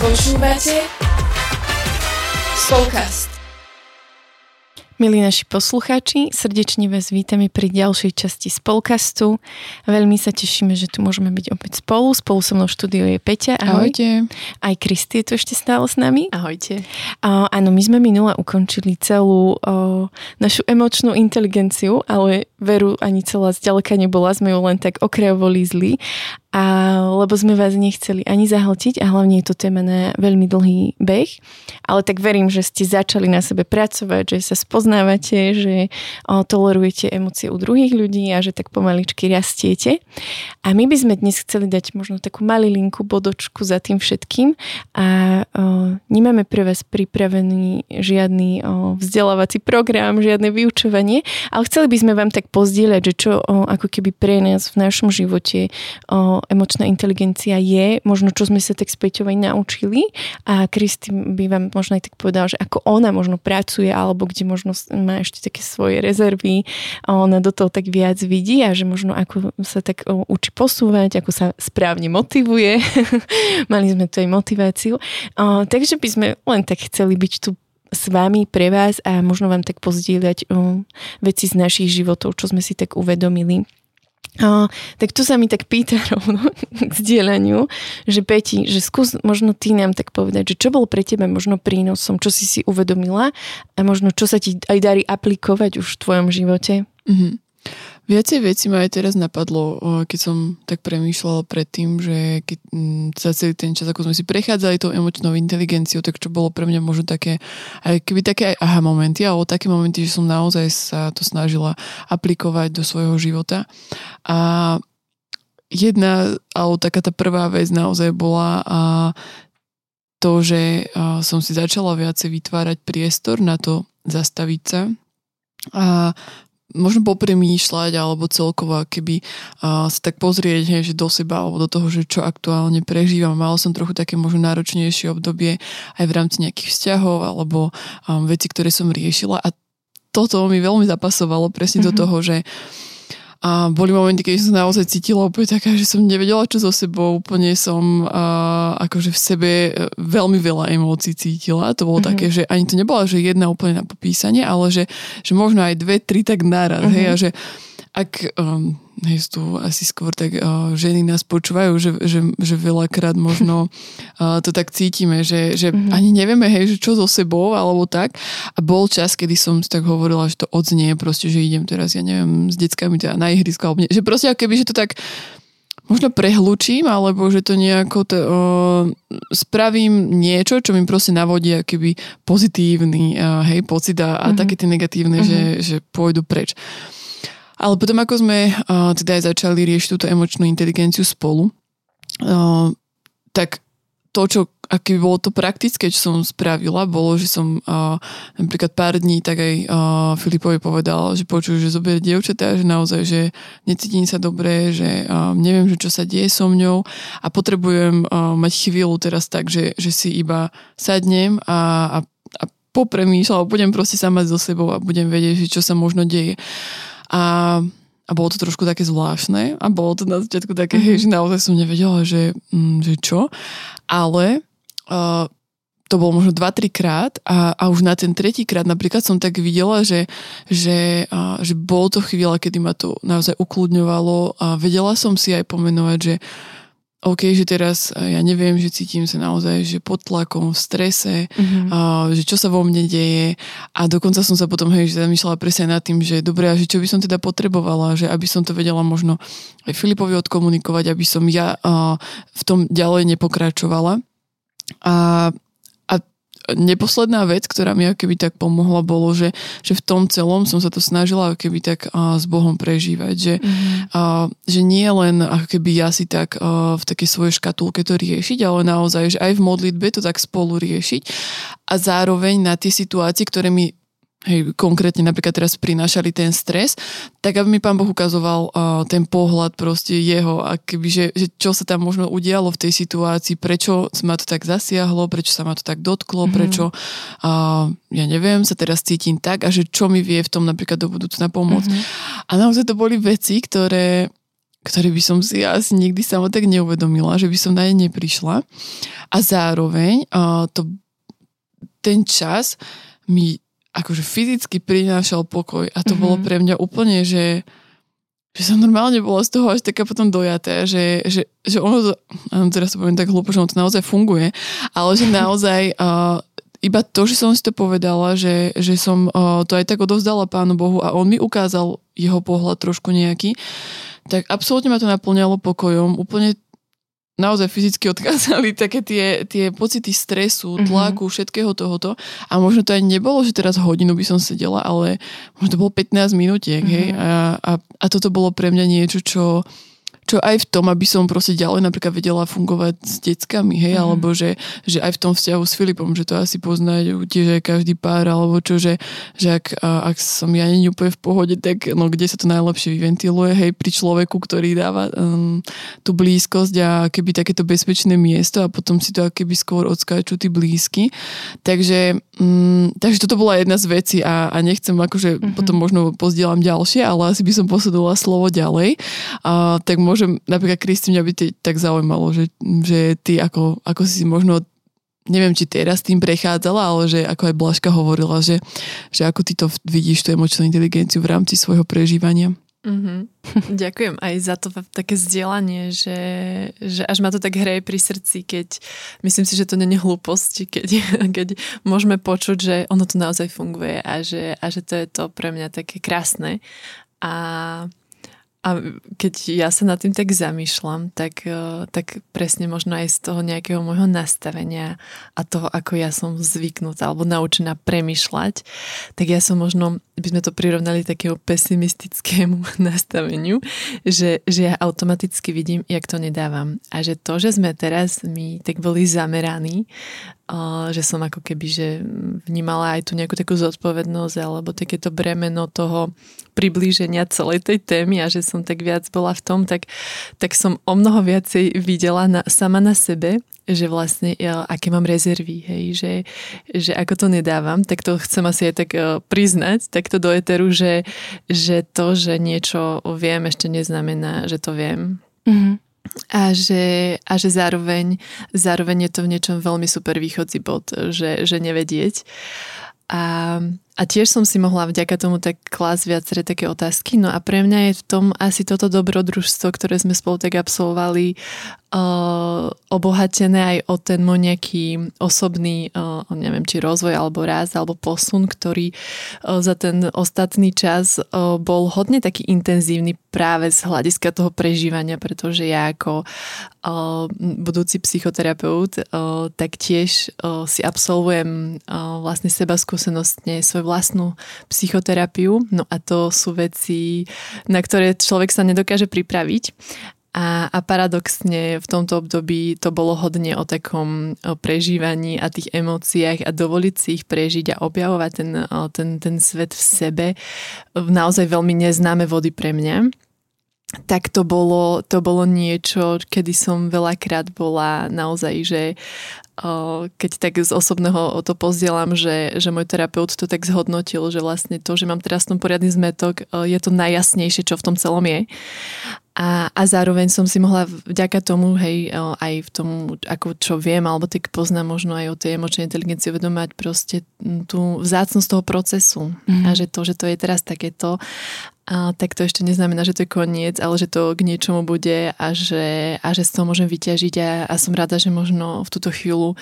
Počúvate Spolkast. Milí naši poslucháči, srdečne vás vítame pri ďalšej časti Spolkastu. Veľmi sa tešíme, že tu môžeme byť opäť spolu. Spolu so mnou v štúdiu je Peťa. Ahoj. Ahojte. Aj Kristi je tu ešte stále s nami. Ahojte. A, áno, my sme minule ukončili celú o, našu emočnú inteligenciu, ale veru ani celá zďaleka nebola, sme ju len tak okrajovo lízli a lebo sme vás nechceli ani zahltiť a hlavne je to téma na veľmi dlhý beh, ale tak verím, že ste začali na sebe pracovať, že sa spoznávate, že tolerujete emócie u druhých ľudí a že tak pomaličky rastiete. A my by sme dnes chceli dať možno takú malilinku bodočku za tým všetkým a o, nemáme pre vás pripravený žiadny o, vzdelávací program, žiadne vyučovanie, ale chceli by sme vám tak pozdieľať, že čo o, ako keby pre nás v našom živote o, emočná inteligencia je, možno čo sme sa tak späťovať naučili a Kristi by vám možno aj tak povedal, že ako ona možno pracuje alebo kde možno má ešte také svoje rezervy a ona do toho tak viac vidí a že možno ako sa tak učí posúvať, ako sa správne motivuje. Mali sme tu aj motiváciu. Takže by sme len tak chceli byť tu s vami, pre vás a možno vám tak pozdieľať o, veci z našich životov, čo sme si tak uvedomili a, tak tu sa mi tak pýta rovno k zdieľaniu, že Peti, že skús možno ty nám tak povedať, že čo bol pre teba možno prínosom, čo si si uvedomila a možno čo sa ti aj darí aplikovať už v tvojom živote. Mm-hmm. Viacej veci ma aj teraz napadlo, keď som tak premýšľala predtým, že keď mm, za celý ten čas, ako sme si prechádzali tou emočnou inteligenciou, tak čo bolo pre mňa možno také, aj keby také aj aha momenty, alebo také momenty, že som naozaj sa to snažila aplikovať do svojho života. A jedna, alebo taká tá prvá vec naozaj bola a to, že som si začala viacej vytvárať priestor na to zastaviť sa a možno popremýšľať alebo celkovo keby uh, sa tak pozrieť hej, že do seba alebo do toho, že čo aktuálne prežívam. Mala som trochu také možno náročnejšie obdobie aj v rámci nejakých vzťahov alebo um, veci, ktoré som riešila a toto mi veľmi zapasovalo presne mm-hmm. do mhm. toho, že a boli momenty, keď som naozaj cítila úplne taká, že som nevedela, čo so sebou. Úplne som uh, akože v sebe e, veľmi veľa emócií cítila. To bolo mm-hmm. také, že ani to nebola, že jedna úplne na popísanie, ale že, že možno aj dve, tri tak naraz. Mm-hmm. Hej, a že ak um, hej, tu asi skôr tak uh, ženy nás počúvajú, že, že, že veľakrát možno uh, to tak cítime, že, že mm-hmm. ani nevieme, hej, že čo so sebou alebo tak. A bol čas, kedy som tak hovorila, že to odznie proste, že idem teraz, ja neviem, s deckami teda na ihrisko, alebo nie, že proste keby, že to tak možno prehlučím, alebo že to nejako to, o, spravím niečo, čo mi proste navodí keby pozitívny uh, hej, pocit a, mm-hmm. a také tie negatívne, mm-hmm. že, že pôjdu preč. Ale potom, ako sme uh, teda aj začali riešiť túto emočnú inteligenciu spolu, uh, tak to, čo aké bolo to praktické, čo som spravila, bolo, že som uh, napríklad pár dní tak aj uh, Filipovi povedal, že počuj, že zoberie dievčatá, že naozaj, že necítim sa dobre, že uh, neviem, že čo sa deje so mňou a potrebujem uh, mať chvíľu teraz tak, že, že si iba sadnem a, a, a popremýšľam, budem proste sama so sebou a budem vedieť, že čo sa možno deje. A, a bolo to trošku také zvláštne a bolo to na začiatku také, mm-hmm. že naozaj som nevedela, že, mm, že čo. Ale uh, to bolo možno 2-3 krát a, a už na ten tretí krát napríklad som tak videla, že, že, uh, že bolo to chvíľa, kedy ma to naozaj ukludňovalo a vedela som si aj pomenovať, že OK, že teraz eh, ja neviem, že cítim sa naozaj že pod tlakom, v strese, mm-hmm. a, že čo sa vo mne deje a dokonca som sa potom hej, že zamýšľala presne nad tým, že dobre, a že čo by som teda potrebovala, že aby som to vedela možno aj Filipovi odkomunikovať, aby som ja a, v tom ďalej nepokračovala. A neposledná vec, ktorá mi keby tak pomohla, bolo, že, že v tom celom som sa to snažila keby tak uh, s Bohom prežívať, že, mm-hmm. uh, že nie len ako keby ja si tak uh, v takej svojej škatulke to riešiť, ale naozaj, že aj v modlitbe to tak spolu riešiť a zároveň na tie situácie, ktoré mi hej, konkrétne napríklad teraz prinášali ten stres, tak aby mi pán Boh ukazoval uh, ten pohľad proste jeho a keby, že, že čo sa tam možno udialo v tej situácii, prečo sa ma to tak zasiahlo, prečo sa ma to tak dotklo, mm-hmm. prečo uh, ja neviem, sa teraz cítim tak a že čo mi vie v tom napríklad do budúcna pomôcť. Mm-hmm. A naozaj to boli veci, ktoré ktorý by som si asi nikdy sama tak neuvedomila, že by som na ne neprišla. A zároveň uh, to, ten čas mi akože fyzicky prinášal pokoj a to mm-hmm. bolo pre mňa úplne, že že som normálne bola z toho až taká potom dojatá, že, že, že ono to, teraz to poviem tak hlúpo, že ono to naozaj funguje, ale že naozaj uh, iba to, že som si to povedala, že, že som uh, to aj tak odovzdala Pánu Bohu a on mi ukázal jeho pohľad trošku nejaký, tak absolútne ma to naplňalo pokojom. Úplne naozaj fyzicky odkázali také tie, tie pocity stresu, mhm. tlaku, mm-hmm. všetkého tohoto. A možno to aj nebolo, že teraz hodinu by som sedela, ale možno to bolo 15 minútiek, mm-hmm. hej. A, a, a toto bolo pre mňa niečo, čo čo aj v tom, aby som proste ďalej napríklad vedela fungovať s deckami, hej, mm. alebo že, že aj v tom vzťahu s Filipom, že to asi poznajú tiež aj každý pár, alebo čo, že, že ak, ak som ja není úplne v pohode, tak no kde sa to najlepšie vyventiluje, hej, pri človeku, ktorý dáva um, tú blízkosť a keby takéto bezpečné miesto a potom si to keby skôr odskáču tí blízky. Takže, um, takže toto bola jedna z vecí a, a nechcem akože mm-hmm. potom možno pozdielam ďalšie, ale asi by som posadila slovo ďalej. Uh, tak môžem, napríklad Kristi, mňa by ty tak zaujímalo, že, že ty ako, ako si možno neviem, či teraz tým prechádzala, ale že ako aj Blažka hovorila, že, že ako ty to vidíš, tú emočnú inteligenciu v rámci svojho prežívania. Mm-hmm. Ďakujem aj za to také vzdelanie, že, že až ma to tak hreje pri srdci, keď myslím si, že to není hlúposť, keď, keď môžeme počuť, že ono to naozaj funguje a že, a že to je to pre mňa také krásne. A a keď ja sa nad tým tak zamýšľam, tak, e, tak presne možno aj z toho nejakého môjho nastavenia a toho, ako ja som zvyknutá alebo naučená premyšľať, tak ja som možno, by sme to prirovnali takému pesimistickému nastaveniu, že, že ja automaticky vidím, jak to nedávam. A že to, že sme teraz my tak boli zameraní že som ako keby že vnímala aj tu nejakú takú zodpovednosť alebo takéto bremeno toho priblíženia celej tej témy a že som tak viac bola v tom, tak, tak som o mnoho viacej videla na, sama na sebe, že vlastne ja, aké mám rezervy, hej, že, že ako to nedávam, tak to chcem asi aj tak uh, priznať, takto do eteru, že, že to, že niečo viem, ešte neznamená, že to viem. Mm-hmm a že, a že zároveň, zároveň je to v niečom veľmi super východzí bod, že, že nevedieť. A, a tiež som si mohla vďaka tomu tak klásť viaceré také otázky. No a pre mňa je v tom asi toto dobrodružstvo, ktoré sme spolu tak absolvovali, uh, obohatené aj o ten môj nejaký osobný, uh, neviem, či rozvoj alebo raz, alebo posun, ktorý uh, za ten ostatný čas uh, bol hodne taký intenzívny práve z hľadiska toho prežívania, pretože ja ako uh, budúci psychoterapeut uh, tak tiež uh, si absolvujem uh, vlastne seba skúsenostne svoju vlastnú psychoterapiu. No a to sú veci, na ktoré človek sa nedokáže pripraviť. A, a paradoxne v tomto období to bolo hodne o takom o prežívaní a tých emóciách a dovoliť si ich prežiť a objavovať ten, ten, ten svet v sebe naozaj veľmi neznáme vody pre mňa tak to bolo, to bolo niečo, kedy som veľakrát bola naozaj, že keď tak z osobného to pozdielam, že, že môj terapeut to tak zhodnotil, že vlastne to, že mám teraz tom poriadny zmetok, je to najjasnejšie, čo v tom celom je. A, a zároveň som si mohla vďaka tomu, hej, aj v tom, ako čo viem, alebo tak poznám možno aj o tej emočnej inteligencii uvedomať proste tú vzácnosť toho procesu. Mm. A že to, že to je teraz takéto a, tak to ešte neznamená, že to je koniec, ale že to k niečomu bude a že, a že z toho môžem vyťažiť a, a som rada, že možno v túto chvíľu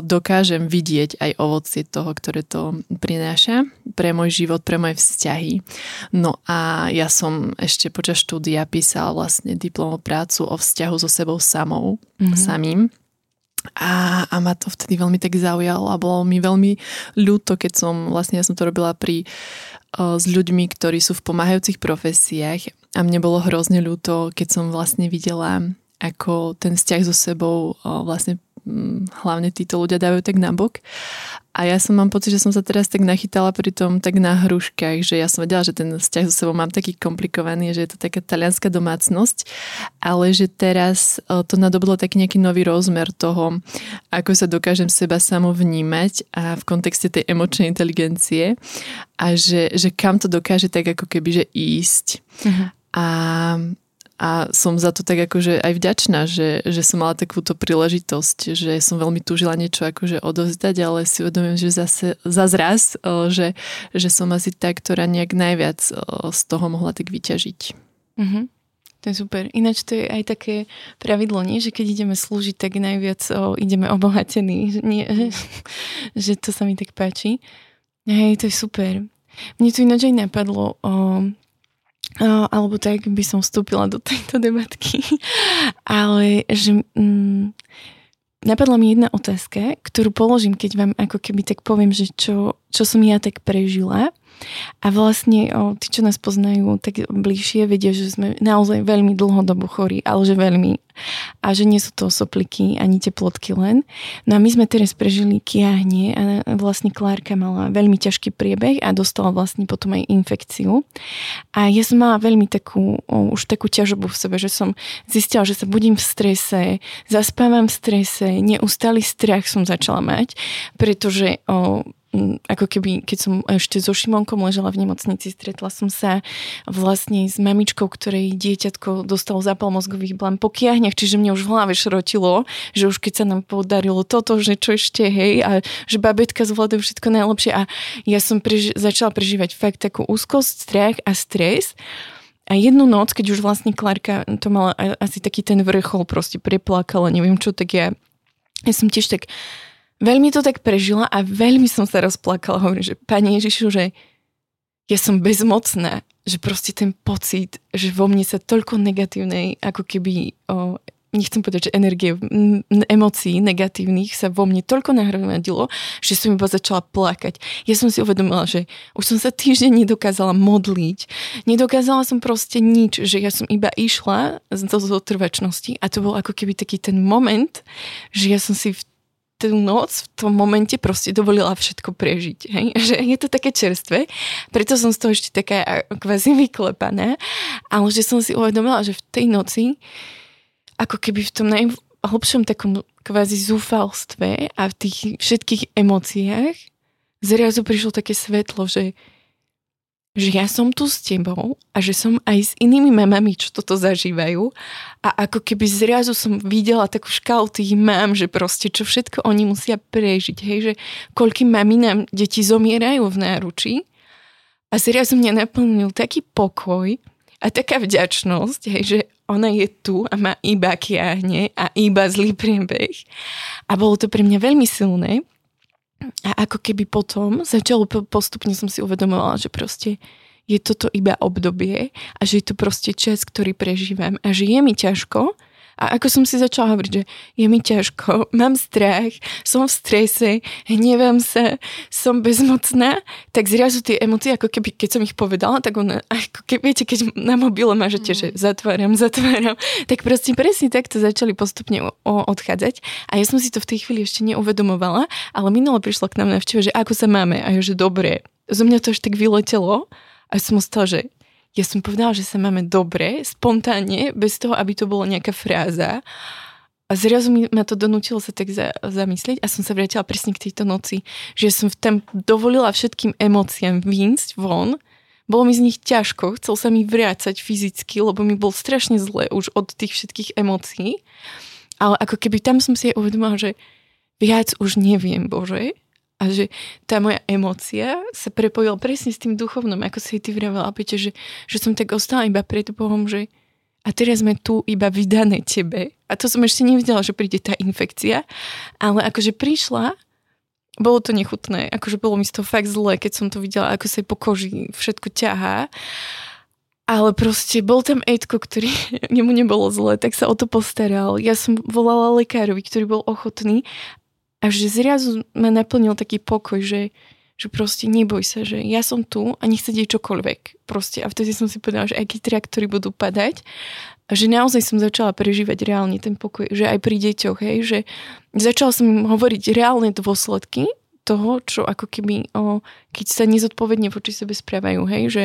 dokážem vidieť aj ovocie toho, ktoré to prináša pre môj život, pre moje vzťahy. No a ja som ešte počas štúdia písala vlastne diplomovú prácu o vzťahu so sebou samou, mm-hmm. samým. A, a ma to vtedy veľmi tak zaujalo a bolo mi veľmi ľúto, keď som, vlastne ja som to robila pri s ľuďmi, ktorí sú v pomáhajúcich profesiách a mne bolo hrozne ľúto, keď som vlastne videla, ako ten vzťah so sebou vlastne hlavne títo ľudia dávajú tak nabok. A ja som mám pocit, že som sa teraz tak nachytala pri tom tak na hruškách, že ja som vedela, že ten vzťah so sebou mám taký komplikovaný, že je to taká talianská domácnosť, ale že teraz e, to nadobilo taký nejaký nový rozmer toho, ako sa dokážem seba samo vnímať a v kontexte tej emočnej inteligencie a že, že kam to dokáže tak ako keby, že ísť. Uh-huh. A, a som za to tak akože aj vďačná, že, že som mala takúto príležitosť, že som veľmi túžila niečo akože odovzdať, ale si uvedomujem, že zase zase raz, že, že som asi tá, ktorá nejak najviac z toho mohla tak vyťažiť. Mm-hmm. To je super. Ináč to je aj také pravidlo, nie? že keď ideme slúžiť, tak najviac o, ideme obohatení. Nie, že to sa mi tak páči. Hej, to je super. Mne tu ináč aj napadlo, o, alebo tak by som vstúpila do tejto debatky, ale že mm, napadla mi jedna otázka, ktorú položím, keď vám ako keby tak poviem, že čo, čo som ja tak prežila a vlastne o, tí, čo nás poznajú tak bližšie, vedia, že sme naozaj veľmi dlhodobo chorí, ale že veľmi. A že nie sú to sopliky ani teplotky len. No a my sme teraz prežili kiahne a vlastne Klárka mala veľmi ťažký priebeh a dostala vlastne potom aj infekciu. A ja som mala veľmi takú, o, už takú ťažobu v sebe, že som zistila, že sa budím v strese, zaspávam v strese, neustály strach som začala mať, pretože o, ako keby, keď som ešte so Šimonkom ležela v nemocnici, stretla som sa vlastne s mamičkou, ktorej dieťatko dostalo zápal mozgových blám po kiahniach, čiže mne už v hlave šrotilo, že už keď sa nám podarilo toto, že čo ešte, hej, a že babetka zvláda všetko najlepšie a ja som preži- začala prežívať fakt takú úzkosť, strach a stres. A jednu noc, keď už vlastne Klárka to mala asi taký ten vrchol, proste preplakala, neviem čo, tak ja, ja som tiež tak veľmi to tak prežila a veľmi som sa rozplakala. Hovorím, že Pane Ježišu, že ja som bezmocná, že proste ten pocit, že vo mne sa toľko negatívnej, ako keby, o, nechcem povedať, že energie, m, emócií negatívnych sa vo mne toľko nahromadilo, že som iba začala plakať. Ja som si uvedomila, že už som sa týždeň nedokázala modliť, nedokázala som proste nič, že ja som iba išla z zotrvačnosti a to bol ako keby taký ten moment, že ja som si v tú noc v tom momente proste dovolila všetko prežiť. Hej? Že je to také čerstvé, preto som z toho ešte taká kvázi vyklepaná, ale že som si uvedomila, že v tej noci ako keby v tom najhlbšom takom kvázi zúfalstve a v tých všetkých emóciách zrazu prišlo také svetlo, že že ja som tu s tebou a že som aj s inými mamami, čo toto zažívajú. A ako keby zrazu som videla takú škálu tých mám, že proste čo všetko oni musia prežiť, hej, že koľkým maminám deti zomierajú v náručí. A zrazu mňa naplnil taký pokoj a taká vďačnosť, hej, že ona je tu a má iba kiahne a iba zlý priebeh. A bolo to pre mňa veľmi silné a ako keby potom začalo postupne som si uvedomovala, že proste je toto iba obdobie a že je to proste čas, ktorý prežívam a že je mi ťažko, a ako som si začala hovoriť, že je mi ťažko, mám strach, som v strese, hnevám sa, som bezmocná, tak zrazu tie emócie, ako keby, keď som ich povedala, tak ona, ako keby, viete, keď na mobile mážete, mm. že zatváram, zatváram, tak proste presne takto začali postupne odchádzať. A ja som si to v tej chvíli ešte neuvedomovala, ale minule prišlo k nám navšteva, že ako sa máme a ja, že dobre. Zo mňa to až tak vyletelo a som ostala, že ja som povedala, že sa máme dobre, spontánne, bez toho, aby to bolo nejaká fráza. A zrazu mi ma to donútilo sa tak za, zamyslieť a som sa vrátila presne k tejto noci, že som tam dovolila všetkým emóciám výjsť von, bolo mi z nich ťažko, chcel sa mi vrácať fyzicky, lebo mi bol strašne zle už od tých všetkých emócií. Ale ako keby tam som si aj uvedomila, že viac už neviem, Bože, a že tá moja emócia sa prepojila presne s tým duchovnom, ako si ty vravela, Peťa, že, že som tak ostala iba pred Bohom, že a teraz sme tu iba vydané tebe. A to som ešte nevidela, že príde tá infekcia, ale akože prišla, bolo to nechutné, akože bolo mi z toho fakt zle, keď som to videla, ako sa po koži všetko ťahá. Ale proste bol tam Edko, ktorý nemu nebolo zle, tak sa o to postaral. Ja som volala lekárovi, ktorý bol ochotný a že zrazu ma naplnil taký pokoj, že, že proste neboj sa, že ja som tu a nech sa čokoľvek. Proste. A vtedy som si povedala, že aj traktory budú padať, že naozaj som začala prežívať reálne ten pokoj, že aj pri deťoch, hej, že začala som hovoriť reálne dôsledky toho, čo ako keby, o, keď sa nezodpovedne voči sebe správajú, hej, že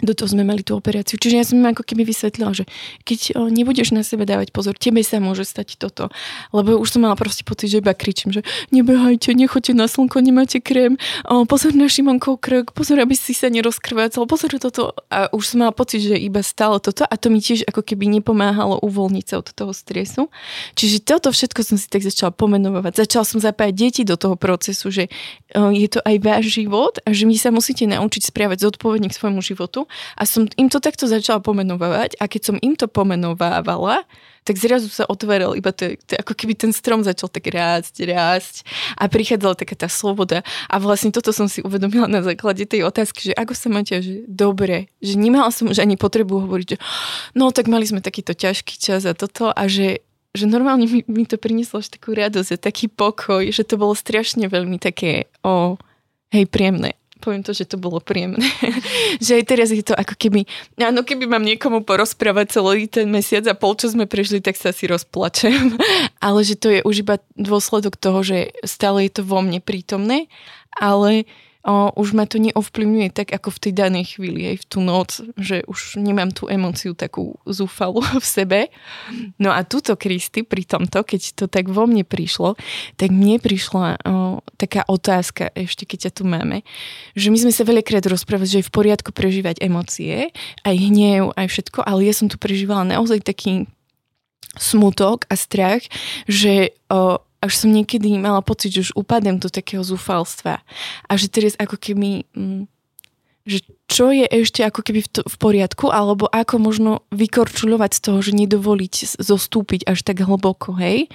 do toho sme mali tú operáciu. Čiže ja som im ako keby vysvetlila, že keď nebudeš na sebe dávať pozor, tebe sa môže stať toto. Lebo už som mala proste pocit, že iba kričím, že nebehajte, nechoďte na slnko, nemáte krém, o, pozor na Šimonkov krk, pozor, aby si sa nerozkrvácal, pozor toto. A už som mala pocit, že iba stále toto a to mi tiež ako keby nepomáhalo uvoľniť sa od toho stresu. Čiže toto všetko som si tak začala pomenovať. Začala som zapájať deti do toho procesu, že o, je to aj váš život a že my sa musíte naučiť správať zodpovedne k svojmu životu a som im to takto začala pomenovať a keď som im to pomenovávala, tak zrazu sa otvoril iba to, to, ako keby ten strom začal tak rásť, rásť a prichádzala taká tá sloboda. A vlastne toto som si uvedomila na základe tej otázky, že ako sa máte, že dobre, že nemala som už ani potrebu hovoriť, že no tak mali sme takýto ťažký čas a toto a že že normálne mi, mi to prinieslo až takú radosť a taký pokoj, že to bolo strašne veľmi také, o, hej, príjemné poviem to, že to bolo príjemné. že aj teraz je to ako keby, áno, keby mám niekomu porozprávať celý ten mesiac a pol, čo sme prežili, tak sa si rozplačem. ale že to je už iba dôsledok toho, že stále je to vo mne prítomné, ale o, už ma to neovplyvňuje tak ako v tej danej chvíli, aj v tú noc, že už nemám tú emociu takú zúfalú v sebe. No a túto Kristy pri tomto, keď to tak vo mne prišlo, tak mne prišla o, taká otázka, ešte keď ťa tu máme, že my sme sa veľakrát rozprávali, že je v poriadku prežívať emócie, aj hnev, aj všetko, ale ja som tu prežívala naozaj taký smutok a strach, že o, až som niekedy mala pocit, že už upadem do takého zúfalstva. A že teraz ako keby... Mm, že čo je ešte ako keby v, to, v poriadku, alebo ako možno vykorčulovať z toho, že nedovoliť zostúpiť až tak hlboko, hej?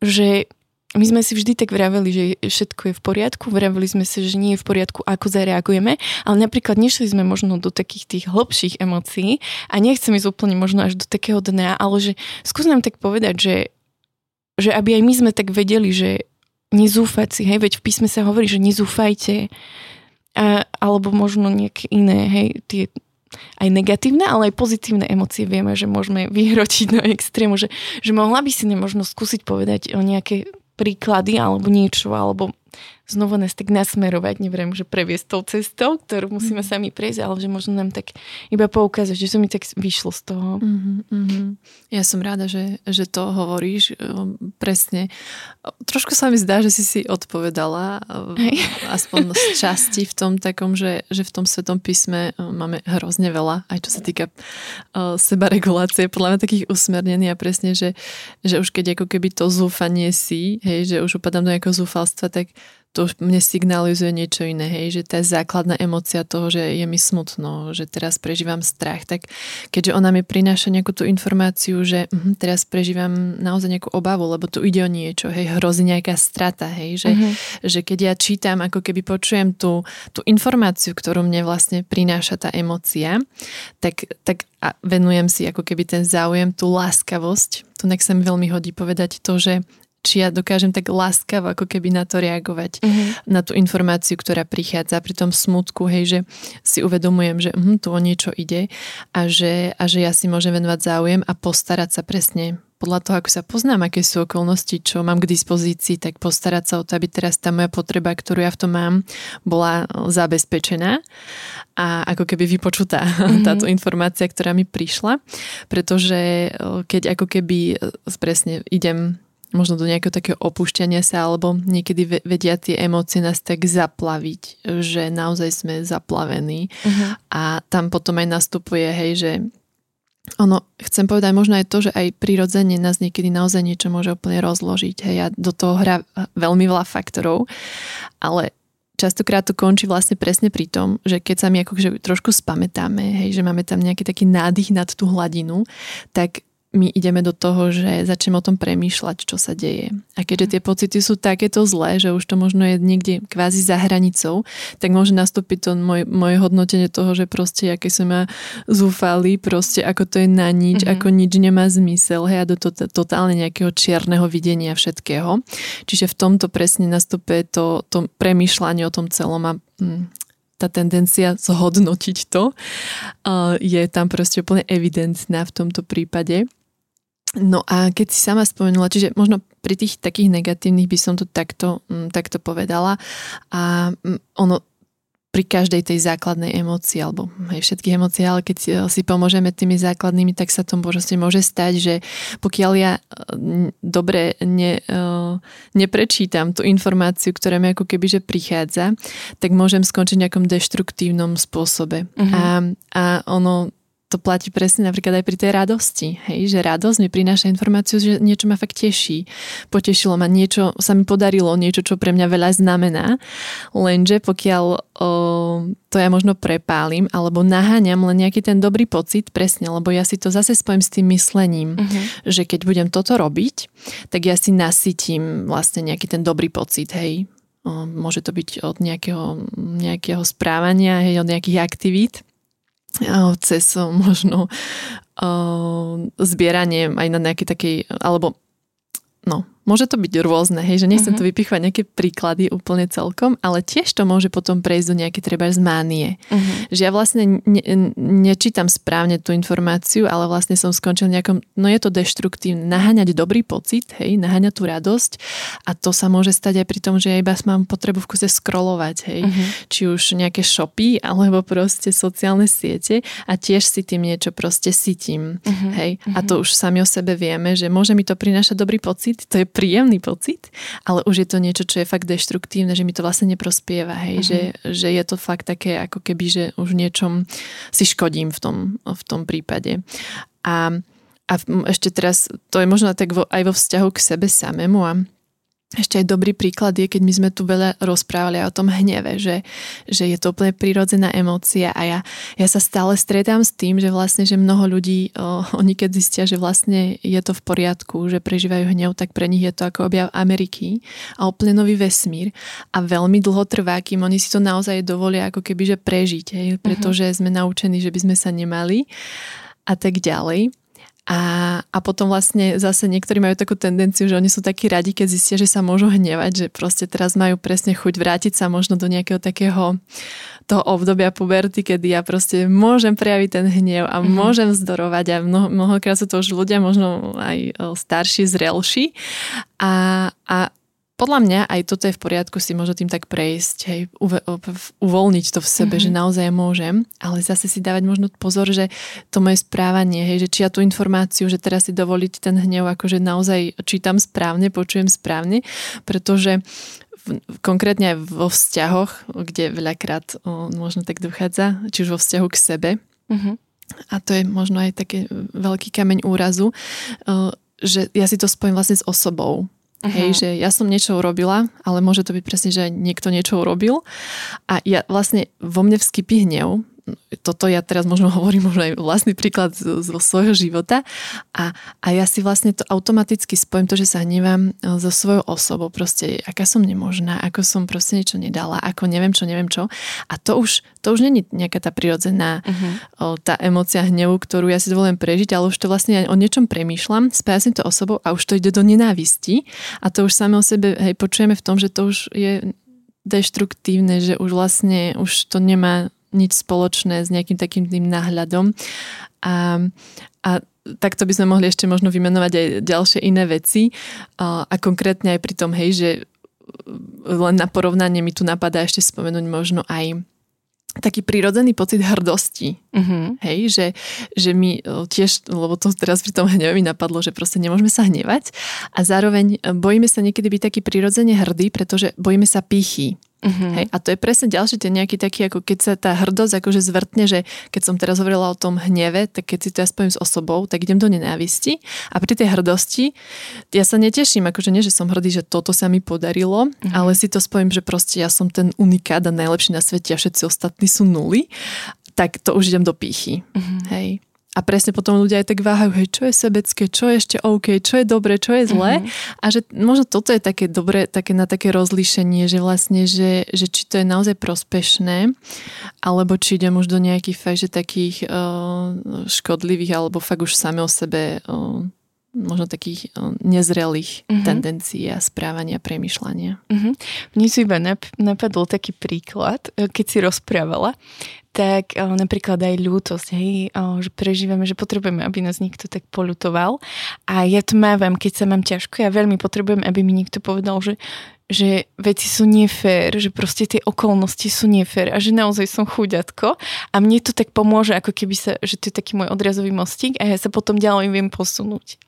Že my sme si vždy tak vraveli, že všetko je v poriadku, vraveli sme si, že nie je v poriadku, ako zareagujeme, ale napríklad nešli sme možno do takých tých hlbších emócií a nechcem ísť úplne možno až do takého dna, ale že skús nám tak povedať, že že aby aj my sme tak vedeli, že nezúfať si, hej, veď v písme sa hovorí, že nezúfajte, a, alebo možno nejaké iné, hej, tie aj negatívne, ale aj pozitívne emócie vieme, že môžeme vyhrotiť na extrému, že, že mohla by si nemožno skúsiť povedať o nejaké príklady alebo niečo, alebo znovu nás tak nasmerovať, neviem, že previesť tou cestou, ktorú musíme mm. sami prejsť, ale že možno nám tak iba poukázať, že to mi tak vyšlo z toho. Mm-hmm. Ja som rada, že, že to hovoríš um, presne. Trošku sa mi zdá, že si si odpovedala, um, Hej. aspoň z časti v tom takom, že, že v tom Svetom písme um, máme hrozne veľa, aj čo sa týka uh, sebaregulácie, podľa mňa takých usmernení a presne, že, že už keď ako keby to zúfanie si, hej, že už upadám do nejakého zúfalstva, tak to mne signalizuje niečo iné, hej, že tá základná emocia toho, že je mi smutno, že teraz prežívam strach, tak keďže ona mi prináša nejakú tú informáciu, že uh, teraz prežívam naozaj nejakú obavu, lebo tu ide o niečo, hej, hrozí nejaká strata, hej, že, uh-huh. že keď ja čítam, ako keby počujem tú, tú informáciu, ktorú mne vlastne prináša tá emocia, tak, tak a venujem si ako keby ten záujem, tú láskavosť. Tu nech sa mi veľmi hodí povedať to, že či ja dokážem tak láskavo ako keby na to reagovať, uh-huh. na tú informáciu, ktorá prichádza pri tom smutku, hej, že si uvedomujem, že uh, tu o niečo ide a že, a že ja si môžem venovať záujem a postarať sa presne podľa toho, ako sa poznám, aké sú okolnosti, čo mám k dispozícii, tak postarať sa o to, aby teraz tá moja potreba, ktorú ja v tom mám, bola zabezpečená a ako keby vypočutá mm-hmm. táto informácia, ktorá mi prišla, pretože keď ako keby presne idem možno do nejakého takého opúšťania sa, alebo niekedy vedia tie emócie nás tak zaplaviť, že naozaj sme zaplavení uh-huh. a tam potom aj nastupuje, hej, že ono, chcem povedať možno aj to, že aj prirodzene nás niekedy naozaj niečo môže úplne rozložiť, hej, a do toho hrá veľmi veľa faktorov, ale častokrát to končí vlastne presne pri tom, že keď sa my akože trošku spamätáme, hej, že máme tam nejaký taký nádych nad tú hladinu, tak my ideme do toho, že začneme o tom premýšľať, čo sa deje. A keďže tie pocity sú takéto zlé, že už to možno je niekde kvázi za hranicou, tak môže nastúpiť to moje, moje hodnotenie toho, že proste, aké sa ma zúfali, proste ako to je na nič, mm-hmm. ako nič nemá zmysel, hej, a do to, totálne nejakého čierneho videnia všetkého. Čiže v tomto presne nastupuje to, to premýšľanie o tom celom a hm, tá tendencia zhodnotiť to je tam proste úplne evidentná v tomto prípade. No a keď si sama spomenula, čiže možno pri tých takých negatívnych by som to takto, mm, takto povedala a mm, ono pri každej tej základnej emócii, alebo aj všetkých emócií, ale keď si pomôžeme tými základnými, tak sa to proste môže stať, že pokiaľ ja dobre ne, neprečítam tú informáciu, ktorá mi ako keby že prichádza, tak môžem skončiť v nejakom deštruktívnom spôsobe. Uh-huh. A, a ono to platí presne napríklad aj pri tej radosti. Hej, že radosť mi prináša informáciu, že niečo ma fakt teší. Potešilo ma niečo, sa mi podarilo niečo, čo pre mňa veľa znamená. Lenže pokiaľ o, to ja možno prepálim alebo naháňam len nejaký ten dobrý pocit, presne, lebo ja si to zase spojím s tým myslením, uh-huh. že keď budem toto robiť, tak ja si nasytím vlastne nejaký ten dobrý pocit, hej. Môže to byť od nejakého, nejakého správania, hej, od nejakých aktivít cez možno zbieranie aj na nejaký takej, alebo no, Môže to byť rôzne, hej, že nechcem uh-huh. to vypichovať nejaké príklady úplne celkom, ale tiež to môže potom prejsť do nejaké treba z mánie. Uh-huh. Že ja vlastne ne, nečítam správne tú informáciu, ale vlastne som skončil nejakom, no je to deštruktívne, naháňať dobrý pocit, hej, naháňať tú radosť a to sa môže stať aj pri tom, že ja iba mám potrebu v kuse scrollovať, hej, uh-huh. či už nejaké shopy, alebo proste sociálne siete a tiež si tým niečo proste sytím, uh-huh. hej, a to už sami o sebe vieme, že môže mi to prinášať dobrý pocit, to je príjemný pocit, ale už je to niečo, čo je fakt deštruktívne, že mi to vlastne neprospieva, hej, uh-huh. že, že je to fakt také ako keby, že už niečom si škodím v tom, v tom prípade. A, a ešte teraz, to je možno tak vo, aj vo vzťahu k sebe samému a ešte aj dobrý príklad je, keď my sme tu veľa rozprávali o tom hneve, že, že je to úplne prirodzená emócia a ja, ja sa stále stretám s tým, že vlastne, že mnoho ľudí, o, oni keď zistia, že vlastne je to v poriadku, že prežívajú hnev, tak pre nich je to ako objav Ameriky a úplne nový vesmír a veľmi dlho trvá, kým oni si to naozaj dovolia ako keby, že prežiť, hej, pretože uh-huh. sme naučení, že by sme sa nemali a tak ďalej. A, a potom vlastne zase niektorí majú takú tendenciu, že oni sú takí radi, keď zistia, že sa môžu hnevať, že proste teraz majú presne chuť vrátiť sa možno do nejakého takého toho obdobia puberty, kedy ja proste môžem prejaviť ten hnev a mm-hmm. môžem vzdorovať a mnoho, mnohokrát sú to už ľudia možno aj starší, zrelší a, a podľa mňa aj toto je v poriadku si možno tým tak prejsť, hej, uve, uvoľniť to v sebe, mm-hmm. že naozaj môžem, ale zase si dávať možno pozor, že to moje správanie, hej, že či ja tú informáciu, že teraz si dovoliť ten hnev, akože naozaj čítam správne, počujem správne, pretože v, konkrétne aj vo vzťahoch, kde veľakrát o, možno tak dochádza, či už vo vzťahu k sebe, mm-hmm. a to je možno aj taký veľký kameň úrazu, o, že ja si to spojím vlastne s osobou. Uh-huh. Hej, že ja som niečo urobila, ale môže to byť presne, že niekto niečo urobil a ja vlastne vo mne vskypí hnev, toto ja teraz možno hovorím možno aj vlastný príklad zo, zo svojho života. A, a ja si vlastne to automaticky spojím to, že sa hnevám e, so svojou osobou, proste aká som nemožná, ako som proste niečo nedala, ako neviem čo, neviem čo. A to už, to už není nejaká tá prirodzená uh-huh. tá emocia hnevu, ktorú ja si dovolím prežiť, ale už to vlastne o niečom premýšľam, spájam to osobou a už to ide do nenávisti. A to už same o sebe hej, počujeme v tom, že to už je deštruktívne, že už vlastne už to nemá nič spoločné s nejakým takým tým náhľadom. A, a takto by sme mohli ešte možno vymenovať aj ďalšie iné veci a, a konkrétne aj pri tom, hej, že len na porovnanie mi tu napadá ešte spomenúť možno aj taký prirodzený pocit hrdosti. Uh-huh. Hej, že, že my tiež, lebo to teraz pri tom hneve mi napadlo, že proste nemôžeme sa hnevať a zároveň bojíme sa niekedy byť taký prirodzene hrdý, pretože bojíme sa pýchy. Uh-huh. Hej, a to je presne ďalší ten nejaký taký, ako keď sa tá hrdosť akože zvrtne, že keď som teraz hovorila o tom hneve, tak keď si to ja spojím s osobou, tak idem do nenávisti a pri tej hrdosti ja sa neteším, akože nie, že som hrdý, že toto sa mi podarilo, uh-huh. ale si to spojím, že proste ja som ten unikát a najlepší na svete a všetci ostatní sú nuly, tak to už idem do pýchy. Uh-huh. Hej. A presne potom ľudia aj tak váhajú, hej, čo je sebecké, čo je ešte OK, čo je dobre, čo je zlé. Mm-hmm. A že možno toto je také dobre, také na také rozlíšenie, že vlastne, že, že či to je naozaj prospešné, alebo či idem už do nejakých fakt, že takých uh, škodlivých, alebo fakt už same o sebe uh, možno takých nezrelých uh-huh. tendencií a správania, premyšľania. Uh-huh. Mne si iba napadol taký príklad, e, keď si rozprávala, tak o, napríklad aj ľútosť, hej, o, že prežívame, že potrebujeme, aby nás niekto tak polutoval a ja to mávam, keď sa mám ťažko, ja veľmi potrebujem, aby mi niekto povedal, že že veci sú nefér, že proste tie okolnosti sú nefér a že naozaj som chuďatko a mne to tak pomôže, ako keby sa, že to je taký môj odrazový mostík a ja sa potom ďalej viem posunúť.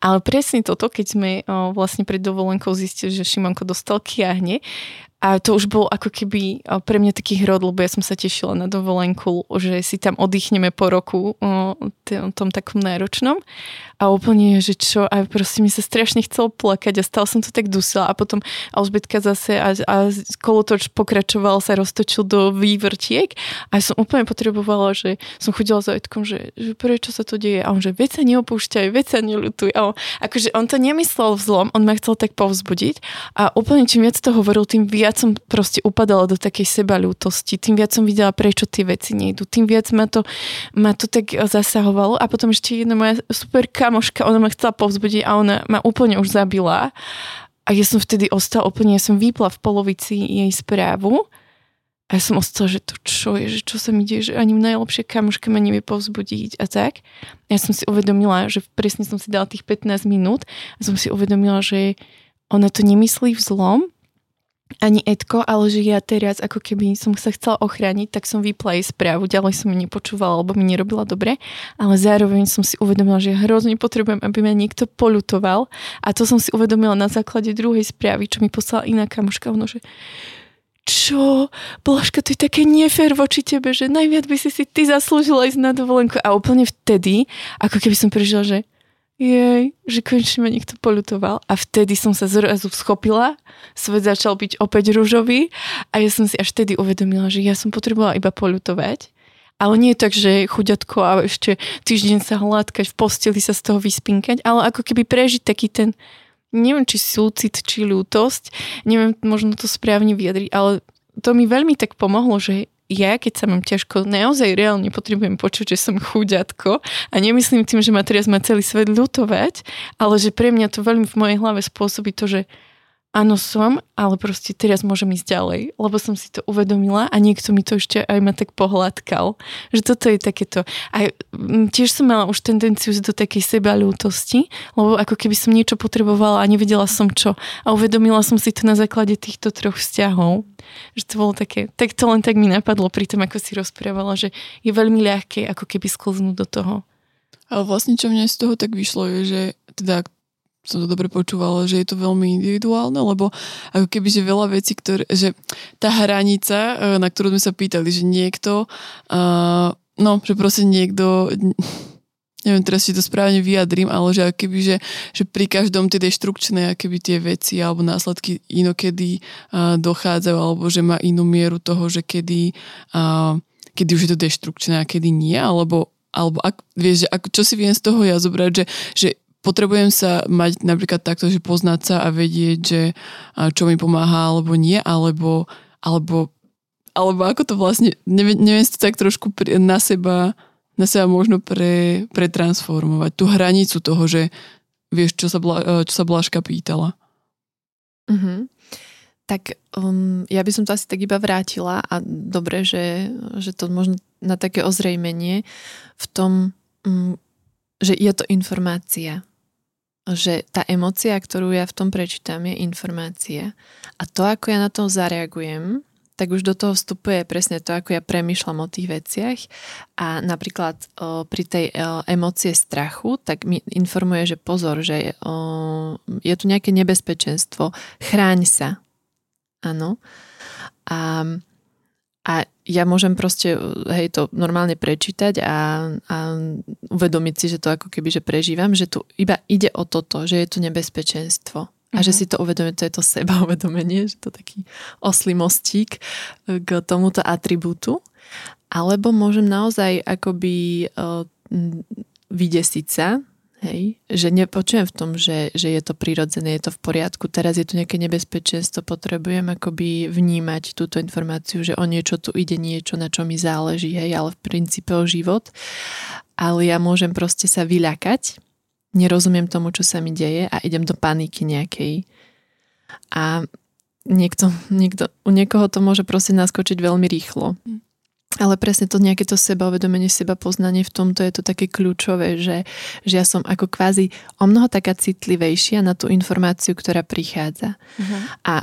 Ale presne toto, keď sme o, vlastne pred dovolenkou zistili, že Šimonko dostal kiahne, a to už bol ako keby pre mňa taký hrod, lebo ja som sa tešila na dovolenku, že si tam oddychneme po roku o tom takom náročnom a úplne, že čo, a proste mi sa strašne chcelo plakať a stále som to tak dusila. A potom Alžbetka zase a, a kolotoč pokračoval, sa roztočil do vývrtiek. A som úplne potrebovala, že som chodila za Edkom, že, že prečo sa to deje? A on, že veď sa neopúšťaj, veď sa nelutuj a on, akože on to nemyslel vzlom, on ma chcel tak povzbudiť. A úplne čím viac to hovoril, tým viac som proste upadala do takej sebalútosti, tým viac som videla, prečo tie veci nejdu, tým viac ma to, ma to tak zasahovalo. A potom ešte jedna moja super kamoška, ona ma chcela povzbudiť a ona ma úplne už zabila. A ja som vtedy ostala úplne, ja som vypla v polovici jej správu a ja som ostala, že to čo je, že čo sa mi deje, že ani najlepšia kamoška ma nevie povzbudiť a tak. Ja som si uvedomila, že presne som si dala tých 15 minút a som si uvedomila, že ona to nemyslí v zlom, ani Edko, ale že ja teraz ako keby som sa chcela ochrániť, tak som vypla jej správu, ďalej som ju nepočúvala, lebo mi nerobila dobre, ale zároveň som si uvedomila, že hrozne potrebujem, aby ma niekto polutoval a to som si uvedomila na základe druhej správy, čo mi poslala iná kamoška, ono, že čo, Blažka, to je také nefér voči tebe, že najviac by si si ty zaslúžila ísť na dovolenku a úplne vtedy, ako keby som prežila, že jej, že konečne ma niekto polutoval. A vtedy som sa zrazu schopila, svet začal byť opäť rúžový a ja som si až vtedy uvedomila, že ja som potrebovala iba polutovať. Ale nie tak, že chuďatko a ešte týždeň sa hladkať, v posteli sa z toho vyspinkať, ale ako keby prežiť taký ten, neviem, či súcit, či ľútosť, neviem možno to správne vyjadriť, ale to mi veľmi tak pomohlo, že ja, keď sa mám ťažko, naozaj reálne potrebujem počuť, že som chúďatko. A nemyslím tým, že ma teraz má celý svet ľutovať, ale že pre mňa to veľmi v mojej hlave spôsobí to, že áno som, ale proste teraz môžem ísť ďalej, lebo som si to uvedomila a niekto mi to ešte aj ma tak pohľadkal, že toto je takéto. A tiež som mala už tendenciu do takej sebalútosti, lebo ako keby som niečo potrebovala a nevedela som čo. A uvedomila som si to na základe týchto troch vzťahov. Že to bolo také, tak to len tak mi napadlo pri tom, ako si rozprávala, že je veľmi ľahké ako keby sklznúť do toho. Ale vlastne čo mne z toho tak vyšlo je, že teda som to dobre počúvala, že je to veľmi individuálne, lebo ako keby, že veľa vecí, ktoré, že tá hranica, e, na ktorú sme sa pýtali, že niekto, uh, no, že proste niekto, neviem teraz, či to správne vyjadrím, ale že keby, že, že pri každom tie deštrukčné keby tie veci alebo následky inokedy uh, dochádzajú, alebo že má inú mieru toho, že kedy, uh, kedy už je to deštrukčné a kedy nie, alebo alebo ak, vieš, že ak, čo si viem z toho ja zobrať, že, že potrebujem sa mať napríklad takto, že poznať sa a vedieť, že čo mi pomáha alebo nie, alebo, alebo, alebo ako to vlastne, neviem, neviem si to tak trošku na seba, na seba možno pre, pretransformovať, tú hranicu toho, že vieš, čo sa, Bla, čo sa Blažka pýtala. Mm-hmm. Tak um, ja by som to asi tak iba vrátila a dobre, že, že to možno na také ozrejmenie v tom, um, že je to informácia že tá emocia, ktorú ja v tom prečítam, je informácia. A to, ako ja na to zareagujem, tak už do toho vstupuje presne to, ako ja premyšľam o tých veciach a napríklad o, pri tej o, emócie strachu, tak mi informuje, že pozor, že o, je tu nejaké nebezpečenstvo, chráň sa. Áno. A a ja môžem proste, hej, to normálne prečítať a, a uvedomiť si, že to ako keby, že prežívam, že tu iba ide o toto, že je tu nebezpečenstvo. A že mhm. si to uvedomuje, to je to seba uvedomenie, že to taký oslý mostík k tomuto atribútu. Alebo môžem naozaj akoby uh, vydesiť sa Hej, že nepočujem v tom, že, že je to prirodzené, je to v poriadku, teraz je tu nejaké nebezpečenstvo, potrebujem akoby vnímať túto informáciu, že o niečo tu ide, niečo, na čo mi záleží, hej, ale v princípe o život. Ale ja môžem proste sa vyľakať, nerozumiem tomu, čo sa mi deje a idem do paniky nejakej. A niekto, niekto, u niekoho to môže proste naskočiť veľmi rýchlo. Ale presne to nejaké to sebavedomenie, seba poznanie v tomto je to také kľúčové, že, že ja som ako kvázi o mnoho taká citlivejšia na tú informáciu, ktorá prichádza. Uh-huh. A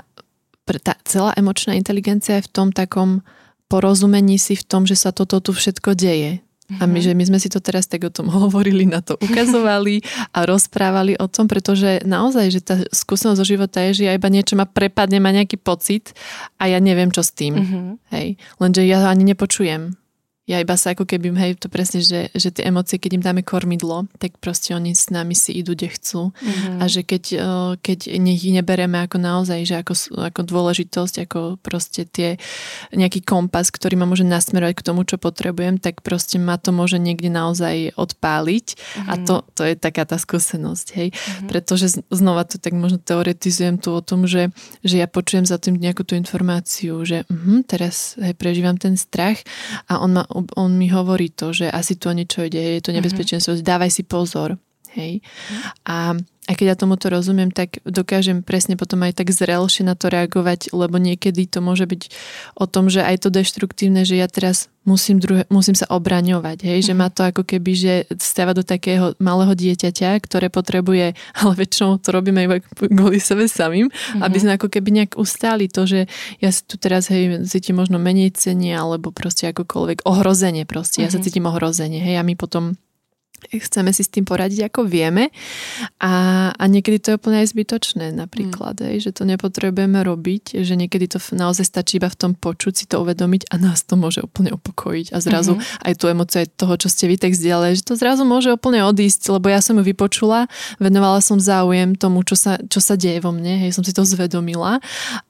tá celá emočná inteligencia je v tom takom porozumení si v tom, že sa toto tu všetko deje. A my, že my sme si to teraz tak o tom hovorili, na to ukazovali a rozprávali o tom, pretože naozaj, že tá skúsenosť zo života je, že ja iba niečo ma prepadne, má nejaký pocit a ja neviem, čo s tým. Mm-hmm. Hej. Lenže ja ho ani nepočujem ja iba sa ako keby, hej, to presne, že, že tie emócie, keď im dáme kormidlo, tak proste oni s nami si idú, kde chcú. Mm-hmm. A že keď, keď nech ich nebereme ako naozaj, že ako, ako dôležitosť, ako proste tie nejaký kompas, ktorý ma môže nasmerovať k tomu, čo potrebujem, tak proste ma to môže niekde naozaj odpáliť. Mm-hmm. A mhm. to, to je taká tá skúsenosť, hej. Mm-hmm. Pretože znova to tak možno teoretizujem tu o tom, že, že ja počujem za tým nejakú tú informáciu, že uh, teraz hej, prežívam ten strach a on ma on mi hovorí to, že asi tu niečo ide, je to mhm. nebezpečenstvo, mm-hmm. dávaj si pozor. Hej. A, a keď ja tomuto rozumiem, tak dokážem presne potom aj tak zrelšie na to reagovať, lebo niekedy to môže byť o tom, že aj to deštruktívne, že ja teraz musím, druhé, musím sa obraňovať, hej, mm. že ma to ako keby, že stáva do takého malého dieťaťa, ktoré potrebuje, ale väčšinou to robíme iba kvôli sebe samým, mm-hmm. aby sme ako keby nejak ustáli to, že ja si tu teraz, hej, cítim možno menej cenie, alebo proste akokoľvek ohrozenie proste, mm-hmm. ja sa mhm. cítim ohrozenie, hej, a my potom chceme si s tým poradiť ako vieme a, a niekedy to je úplne aj zbytočné napríklad, mm. že to nepotrebujeme robiť, že niekedy to naozaj stačí iba v tom počuť si to uvedomiť a nás to môže úplne upokojiť a zrazu mm-hmm. aj tu emócia toho, čo ste vy tak zdieľali, že to zrazu môže úplne odísť, lebo ja som ju vypočula, venovala som záujem tomu, čo sa, čo sa deje vo mne, hej, som si to zvedomila